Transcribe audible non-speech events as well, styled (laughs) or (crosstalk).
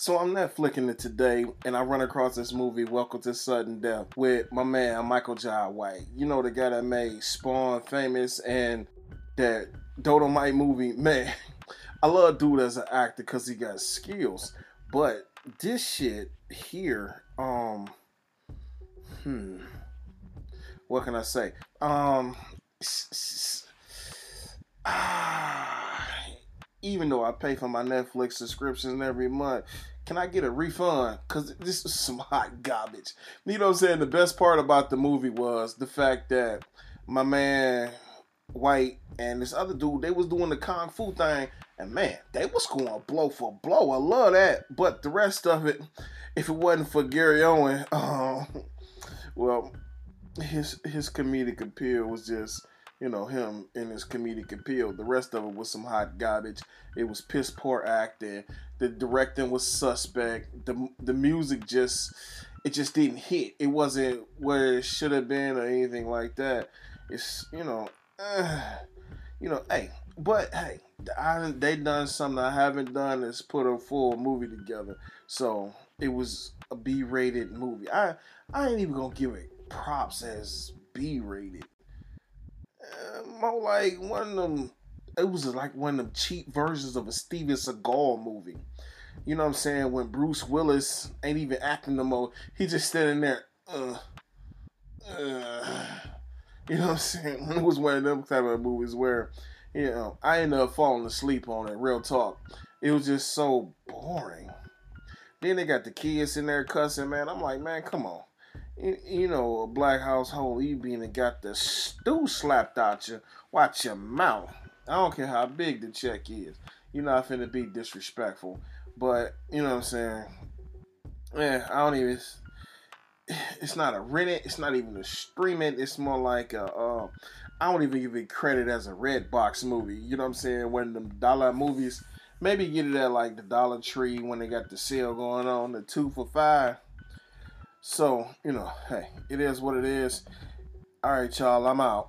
So I'm Netflixing it today, and I run across this movie, Welcome to Sudden Death, with my man Michael Jai White. You know the guy that made Spawn famous and that Dolomite movie. Man, I love dude as an actor because he got skills. But this shit here, um, hmm, what can I say? Um, ah even though I pay for my Netflix subscriptions every month, can I get a refund? Because this is (laughs) some hot garbage. You know what I'm saying? The best part about the movie was the fact that my man White and this other dude, they was doing the kung fu thing, and man, they was going blow for blow. I love that. But the rest of it, if it wasn't for Gary Owen, (laughs) um, well, his his comedic appeal was just you know, him in his comedic appeal. The rest of it was some hot garbage. It was piss poor acting. The directing was suspect. The the music just it just didn't hit. It wasn't where it should have been or anything like that. It's you know, uh, (sighs) you know, hey, but hey, I, they done something I haven't done is put a full movie together. So it was a B-rated movie. I I ain't even gonna give it props as More like one of them. It was like one of them cheap versions of a Steven Seagal movie. You know what I'm saying? When Bruce Willis ain't even acting no more, he just standing there. Uh, uh, (laughs) you know what I'm saying? (laughs) It was one of them type of movies where, you know, I ended up falling asleep on it. Real talk, it was just so boring. Then they got the kids in there cussing, man. I'm like, man, come on you know, a black household, you being and got the stew slapped out you. Watch your mouth. I don't care how big the check is. You're not finna be disrespectful. But, you know what I'm saying? Yeah, I don't even. (sighs) It's not a rent it. It's not even a stream it. It's more like a. Uh, I don't even give it credit as a Redbox movie. You know what I'm saying? When the dollar movies, maybe get it at like the Dollar Tree when they got the sale going on, the two for five. So, you know, hey, it is what it is. All right, y'all, I'm out.